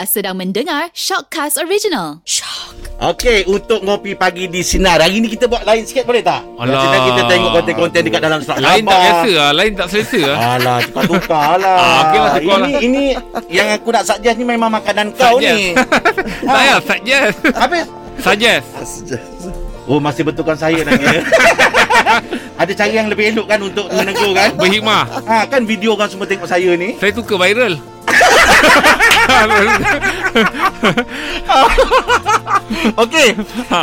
Anda sedang mendengar Shockcast Original. Okey, untuk ngopi pagi di Sinar. Hari ni kita buat lain sikit boleh tak? Alah. Nanti kita tengok konten-konten dekat dalam surat Lain tak biasa lah Lain tak selesa lah Alah, tukar-tukar lah. Ah, okey lah, tukar ini, lah. ini yang aku nak suggest ni memang makanan kau ni. Tak payah suggest Habis? Suggest Oh, masih betulkan saya nak. Ada cara yang lebih elok kan untuk menegur kan? Berhikmah Ha, kan video orang semua tengok saya ni. Saya suka viral Okey. Ha.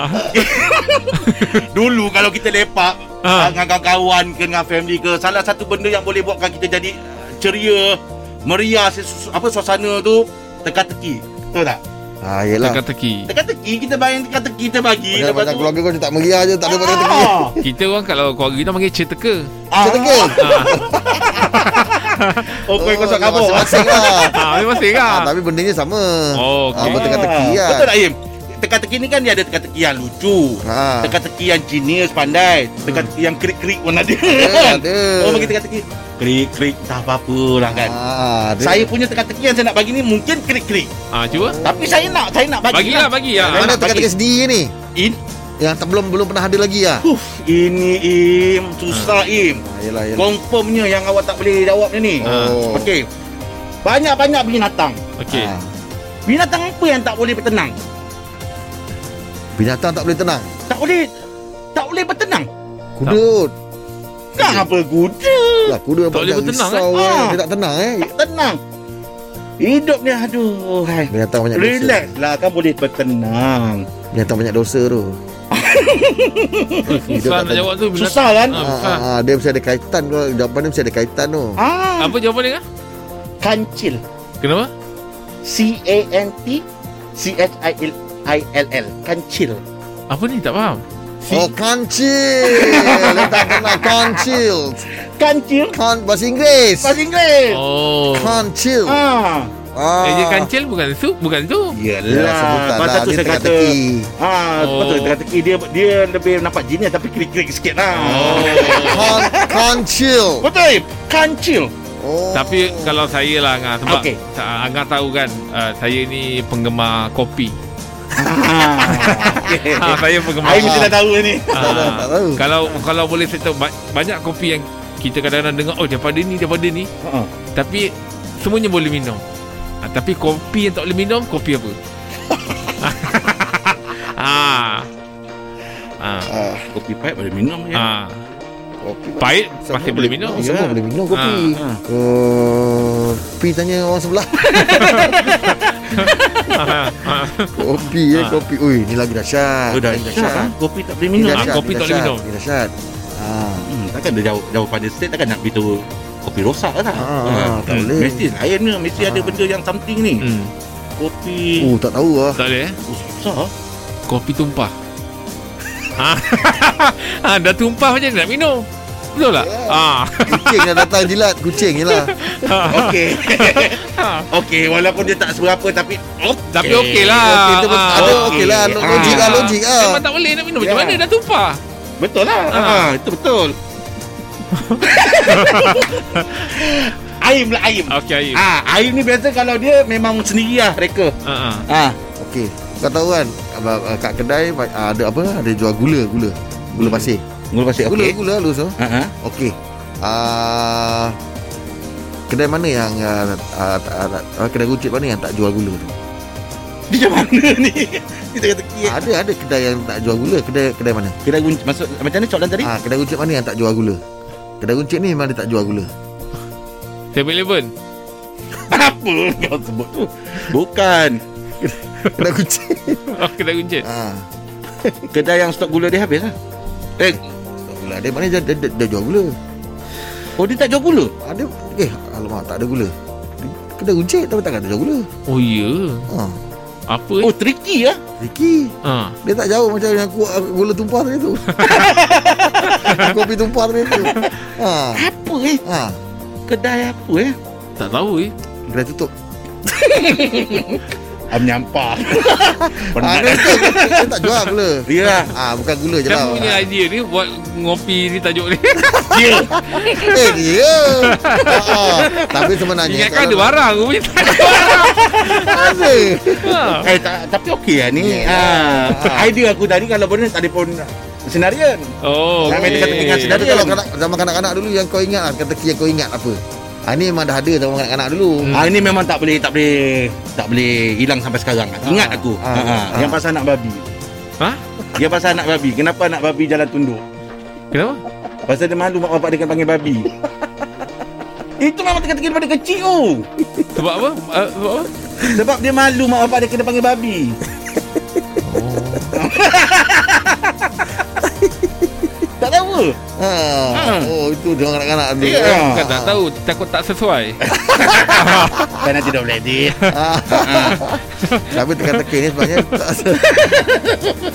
Dulu kalau kita lepak Ha. dengan kawan-kawan ke dengan family ke, salah satu benda yang boleh buatkan kita jadi uh, ceria, meriah apa suasana tu teka-teki. Betul tak? Ah, yelah. Teka-teki Teka-teki kita bayang teka-teki kita bagi Banyak, banyak keluarga kau tak meriah je, tak ada pada teki. Ah. Kita orang kalau keluarga kita panggil ceteka Ah. Macam teka. Oh, kau ikut surat khabar. Masing-masing lah. Ha, masing Ah, lah tapi bendanya sama. Oh, okey. Ah, berteka-teki lah. Betul tak Im? Teka-teki ni kan dia ada teka-teki yang lucu. Ha. Teka-teki yang genius pandai. Teka-teki yang krik-krik pun ada. Ada, ada. Oh, bagi teka-teki. Krik-krik tak apa-apa lah kan. Ah, ada. Saya punya teka-teki yang saya nak bagi ni mungkin krik-krik. ha, Cuba Tapi saya nak saya nak bagi. Bagilah bagi lah Saya Mana nak teka-teki bagi. sendiri ni? In, Yang tak belum belum pernah ada lagi lah. Uf, ini Im, susah Im. Ah, yelah, yelah. Confirmnya yang awak tak boleh jawab ni. Oh. Okey. Banyak-banyak binatang. Okey Ah, Binatang apa yang tak boleh bertenang? binatang tak boleh tenang. Tak boleh tak boleh bertenang. Kuda. Kan apa kuda? Lah, kuda Tak boleh bertenang, risau, eh? eh. Ah. Dia tak tenang eh. Tak tenang. Hidup ni aduh. Hai. Binatang banyak dosa. Relax lah kan boleh bertenang. Binatang banyak dosa tu. Susah nak jawab tu. Susah kan? Ah, ah, dia mesti ada kaitan tu. Jawapan dia mesti ada kaitan tu. Ah, Apa jawapan dia kan? kancil. Kenapa? C A N T C H I L I L L. Kancil. Apa ni tak faham Oh, kancil. dia tak kenal kancil. Kancil Kan bahasa Inggeris. bahasa Inggeris. Oh Kancil. Ah. Ah. Eh, dia kancil bukan tu Bukan tu Ya, sebutan pasal lah. tu saya kata. Ah, Oh. betul teka-teki dia dia lebih nampak genius tapi krik-krik sikit lah. Oh Kan, kancil. Betul. Kancil. Oh. Tapi kalau saya lah Angah Sebab okay. Angah tahu kan uh, Saya ni penggemar kopi ha, Saya penggemar Ai mesti dah tahu ni. Tak tahu, tak tahu. Kalau kalau boleh saya tahu ba- Banyak kopi yang Kita kadang-kadang dengar Oh daripada ni Daripada ni Ha. Tapi Semuanya boleh minum ha, Tapi kopi yang tak boleh minum Kopi apa Ah. Ah. Ah, Kopi pahit boleh minum ya. Ah. kopi. Pahit Semua masih boleh minum. Semua Ya. boleh minum kopi. Ah, ah. Uh, tanya orang sebelah. kopi eh, Ah. kopi. Ui, ni lagi dahsyat. Dahsyat ah. Kopi tak boleh minum. Dahsyat, kopi tak boleh minum. Ni dahsyat. Ah. Hmm, takkan dia jauh jauh pada state takkan nak beritahu kopi rosak lah. Ah, tak boleh. Mesti lain ni, mesti ada Ah. benda yang something ni. Hmm. Kopi Oh, tak tahu lah. Tak boleh eh? oh, susah. Kopi tumpah. ha. ha, dah tumpah macam nak minum? Betul tak? Ya. Ah. Kucing dah datang jilat. Kucing je lah. Okey. Ha. Okey, walaupun dia tak seberapa tapi okey. Tapi okey lah. Betul. Ah, Ada okey. okey lah. Ah. Logik lah, logik lah. Memang tak boleh nak minum. Macam Ya. mana dah tumpah? Betul lah. Ah. Ha, itu betul. Aim lah Aim. Okey, Aim. Ah, Aim ni biasa kalau dia memang sendiri lah reka. Ha. ha. Ah, Okey. Kau tahu kan, ah, kat kedai ah, ada apa? Ada jual gula, gula. Gula pasir. mula pasal Gula, okey. gula halus tu. Ha ah. Okey. Ah kedai mana yang ah, ah, ah, ah, kedai runcit mana yang tak jual gula tu? Macam mana ni? Kita kata. Ada ada kedai yang tak jual gula, kedai kedai mana? Kira gunci maksud macam mana soalan tadi? Ah kedai runcit mana yang tak jual gula? Kedai runcit ni memang dia tak jual gula. 7-Eleven. Apa kau sebut tu? Bukan. Kedai runcit. Oh, kedai kuncit. ah. Kedai yang stok gula dia habis lah. Eh, Tak gula. Dia mana dia, dia, dia, dia jual gula? oh dia tak jual gula? Ada eh alamak tak ada gula. Kedai runcit tapi takkan ada jual gula. Oh, ya. Ha. Apa Oh, tricky lah. Ricky, Ha. dia tak jauh macam yang ku, gula tumpah tadi tu. Kopi tumpah tadi tu. Ha. Apa eh? Ha. Kedai apa eh? Tak tahu eh. Kedai tutup. Ah, menyampah. Ah, Penat. dia, dia, dia tak jual gula. Ya. Ah, bukan gula je lah. punya idea ni Buat ngopi ni tajuk ni Ya. Eh, dia. Ah, ah. Tapi sebenarnya Ingatkan ada barang tak ada barang Ada. Eh, ta- tapi okey lah ni. Ya. Ah, idea aku tadi kalau boleh telefon senarian. Oh Nak main okay. dekat-dekat Tapi sedap. kalau zaman kanak-kanak dulu yang kau ingat lah, kata yang kau ingat apa? Ah, ni memang dah ada zaman kanak-kanak dulu. Hmm. Ah ini memang tak boleh tak boleh tak boleh hilang sampai sekarang. Ingat aku. ah, Ha, ha. ah. Yang pasal anak babi. Ha? Yang pasal anak babi. Kenapa anak babi jalan tunduk? Kenapa? Pasal dia malu mak bapak dia kena panggil babi. Itu memang teka-teki daripada kecil tu. Sebab apa? Uh, sebab apa? Sebab dia malu mak bapak dia kena panggil babi. tak tahu Ha. Ah. Oh, itu dia orang kanak-kanak dulu. Ya. Ah. Bukan tak tahu Takut tak sesuai Kan nanti dah boleh edit. Ah. Tapi teka-teki ni sebenarnya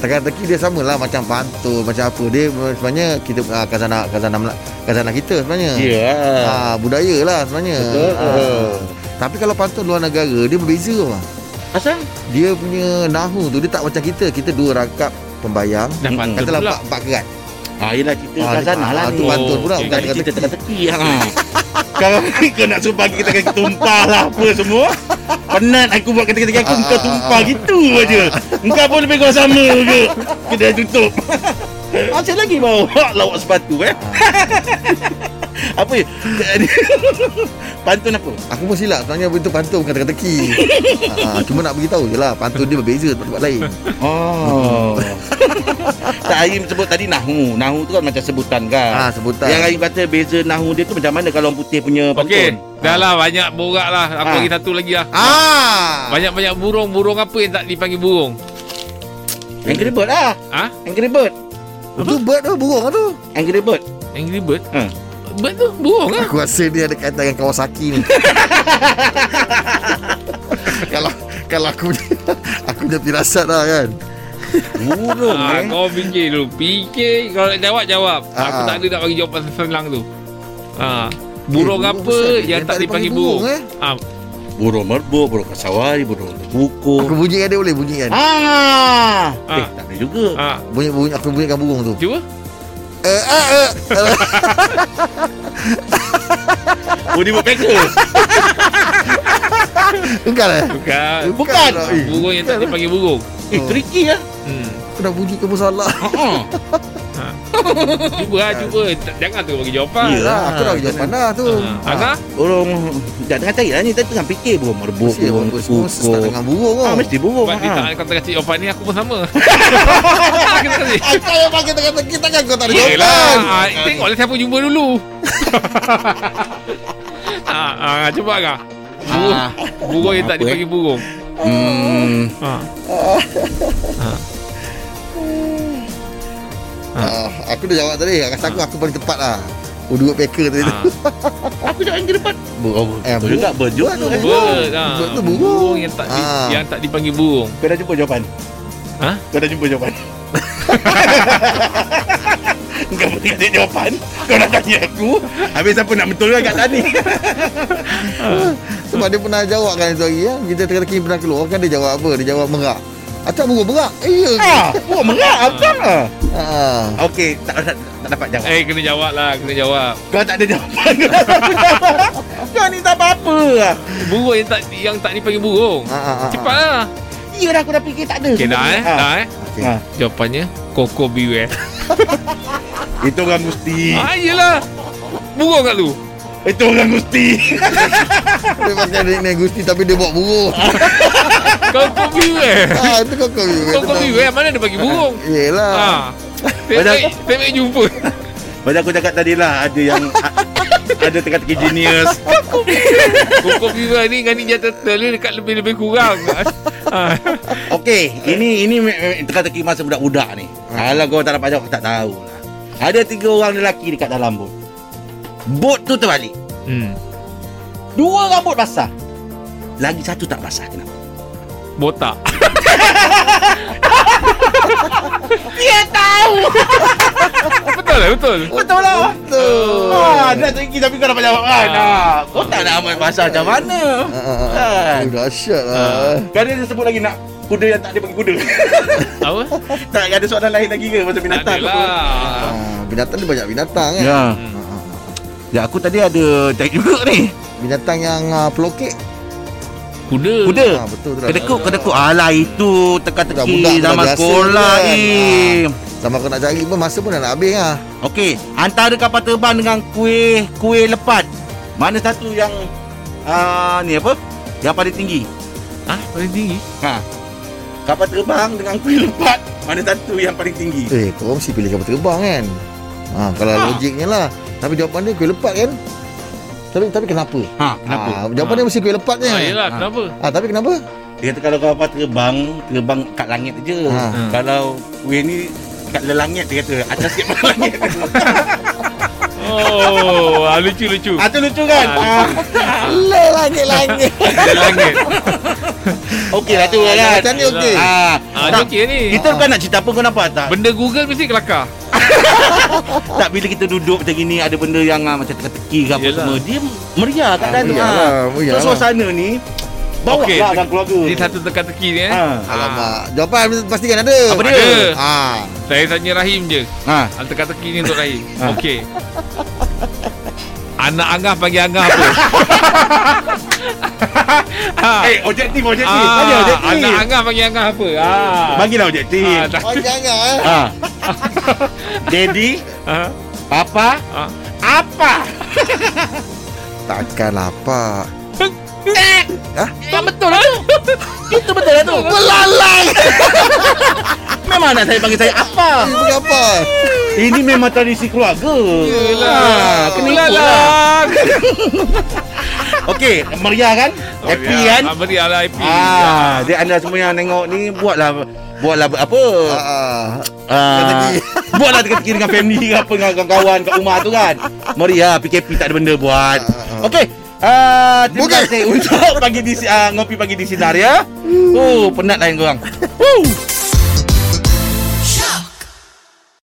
Teka-teki dia samalah macam pantun Macam apa Dia sebenarnya kita ah, Kazana Kazana Kazana kita sebenarnya Ya. ah, Budaya lah sebenarnya Betul. Ah. Tapi kalau pantun luar negara Dia berbeza bang. Asal? Dia punya nahu tu Dia tak macam kita Kita dua rangkap pembayang pantun Katalah pula empat, empat kerat Ah, yelah kita Ah, Khazanah ah, lah tu. Ni. pantun pula, bukan Tadi teka-teki. ha. Kalau kau nak suruh pagi kita kasi tumpah lah apa semua. Penat aku buat kata-kata aku Ah, Kau ah, tumpah ah. gitu aja. Engkau pun lebih kurang sama ke Kita tutup. Masih lagi bawa lawak sepatu eh. Apa ya? Pantun apa? Aku pun silap Sebenarnya itu pantun bukan teka-teki. Ah, Cuma nak beritahu je lah Pantun dia berbeza tempat-tempat lain. Oh Tak Aim sebut tadi Nahu. Nahu tu kan macam sebutan kan? Ah, Sebutan. Yang Aim kata beza Nahu dia tu macam mana Kalau orang putih punya pantun Okey Dah lah banyak borak lah. Apa Ah. lagi satu lagi lah. Ah, Banyak-banyak burung. Burung apa yang tak dipanggil burung? Angry Bird lah. Ah? Angry Bird. Itu bird tu burung tu? Angry Bird. Angry Bird? Ha. Bird tu burung lah. Aku rasa dia ada kaitan dengan Kawasaki ni. Kalau Kalau aku Aku punya firasat lah kan Burung Ah, eh kau fikir dulu Fikir Kalau nak jawab Jawab Ah, Aku ah. tak ada nak bagi jawapan senang tu ah. Burung Eh, burung apa besar Yang tak dipanggil burung, eh? ah, Burung merbuk Burung kasawari Burung buku Aku bunyikan dia boleh bunyikan Ah, Eh Ah. tak ada juga ah. Bunyi, bunyi Aku bunyikan burung tu Cuba Eh, ah, eh. Oh dia buat packer Bukan eh Bukan Bukan. lah. Eh, Burung yang tak dipanggil burung Eh tricky lah hmm. Aku dah bunyi ke salah. Ah, Cuba lah cuba. Jangan tu bagi jawapan. Ya. Yelah Aku dah bagi jawapan dah tu. Ah. Angah Burung Tak tengah cari lah ni. Tadi tengah fikir Burung merbuk Mesti Burung start kukuh dengan burung Ah, tau mesti burung Sebab dia ah. tak kata kasih jawapan ni Aku pun sama. Aku yang pakai teka-teki Takkan kau tak ada jawapan. Ah, Tengoklah siapa jumpa dulu. Ah, ah, Cuba Angah Burung, Ah. burung yang tak Apa, eh? Burung Hmm. Ah. Ah, Aku dah jawab tadi. Rasa aku aku paling tepat lah. Udut packer tadi tu. Ah. Aku jangan angry bird Burung. Eh, Betul juga burung. eh. Bird ah. Bird tu burung. yang tak di, Ah. Yang tak dipanggil burung. Kau dah jumpa jawapan? Ha? Kau dah jumpa jawapan? Kau boleh kasi jawapan? Kau nak tanya aku? Habis siapa nak betul kan kat tadi Sebab dia pernah jawab kan itu hari ya. Kita teka-teki pernah keluar kan dia jawab apa? Dia jawab merak. Acap burung merak? Eh ya ke? Ah, Burung merah Abang ah. Ah. Okey tak, tak, tak dapat jawab. Eh kena jawab lah Kena jawab. Kau tak ada jawapan Kau ni tak apa-apa lah. Burung yang tak yang tak dipanggil burung. Ah, ah, ah, Cepat lah. Ya dah aku dah fikir tak ada. Okay dah eh. Ah. Dah eh. Okey. Ah. Jawapannya Koko beware. Itu orang Gusti Ah yelah Burung kat tu Itu orang Gusti. Dia pakai nickname Gusti Tapi dia bawa burung. Koko beware ah, Itu kau kau Koko beware Mana dia bagi burung? Yelah. Ah. Saya saya jumpa. Macam aku cakap tadi lah Ada yang Ada teka-teki genius. Koko beware ni Dengan Ninja Turtle ni Dekat lebih-lebih kurang. Ah. Okey Ini ini me- teka-teki masa budak-budak ni. Kalau kau tak dapat jawab Aku tak tahu lah Ada tiga orang lelaki Dekat dalam bot Bot tu terbalik hmm. Dua rambut basah Lagi satu tak basah Kenapa? Botak Dia tahu. Betul lah, betul. Betul lah. Betul. Ah, dah tinggi tapi kau dapat jawab kan. Ah, kau tak nak amal bahasa macam mana? Kan? Oh, dahsyat lah. Kan dia sebut lagi nak kuda yang tak ada bagi kuda. Apa? tak ada soalan lain lagi ke pasal Tak binatang? ada lah. Ah, binatang ni banyak binatang kan. Ya. Ya aku tadi ada cek juga ni. Binatang yang uh, pelokek. Kuda. Kuda. Ah, betul tu. Kedekut, kedekut. Alah itu teka-teki zaman sekolah kan. ni. Sama kau nak cari pun masa pun dah nak habis lah. Okey, antara kapal terbang dengan kuih kuih lepat. Mana satu yang uh, ni apa? Yang paling tinggi? Ah, paling tinggi. Ha. Kapal terbang dengan kuih lepat, mana satu yang paling tinggi? Eh, kau mesti pilih kapal terbang kan? Ha, kalau Ha. logiknya lah. Tapi jawapan dia kuih lepat kan? Tapi tapi kenapa? Ha, kenapa? Ha, jawapan dia mesti kuih lepat je. Ah, yelah, Ah. kenapa? Ha, tapi kenapa? Dia kata kalau kapal terbang, terbang kat langit je. Ha. Kalau kuih ni kat langit dia kata atas sikit langit. Oh, ah, lucu lucu. ah tu lucu kan? Ah, Ah. Le langit-langit. Ada langit. Okey lah tu kan. Macam ni okey. Ah, Ah, okey ni. kita bukan nak cerita apa kau nampak tak? Benda Google mesti kelakar. Tak bila kita duduk macam gini ada benda yang ah, macam teka-teki ke apa Yelah. semua. Dia meriah kat dalam tu. meriah ah. lah, meriah So lah. suasana ni bawa Okey, lah dengan keluarga. Ini satu teka-teki ni eh. Ha. Alamak. Jawapan pastikan ada. Apa dia? Ada. Ha. Saya tanya Rahim je. Ha. Ah, Teka-teki ni untuk Rahim. Ha. Okey. Anak Angah panggil Angah apa? ha. Eh, objektif, objektif. Ah, Bagi objektif. anak Angah panggil Angah apa? Ah. Bagilah objektif. Ah, dah. Oh, jangan eh. Ha. Daddy, Ah. papa, Ah. apa? Takkan lapar. Tak betul lah tu. Itu betul lah tu. Belalai. Memang nak saya panggil saya apa? Ini pakai apa? Ini memang tradisi keluarga. Yelah. Ha, kena ikut lah. Okey, meriah kan? Happy kan? Ah, meriah lah happy. Ah, dia anda semua yang tengok ni buatlah buatlah apa? Ah. Ah, Teka-teki. buatlah teka-teki dengan family ke apa dengan kawan-kawan kat rumah tu kan. Meriah PKP tak ada benda buat. Ah, ah. Okey. Ah, terima kasih untuk pagi di uh, ngopi pagi di sinar ya. Oh, penat lain korang. Woo.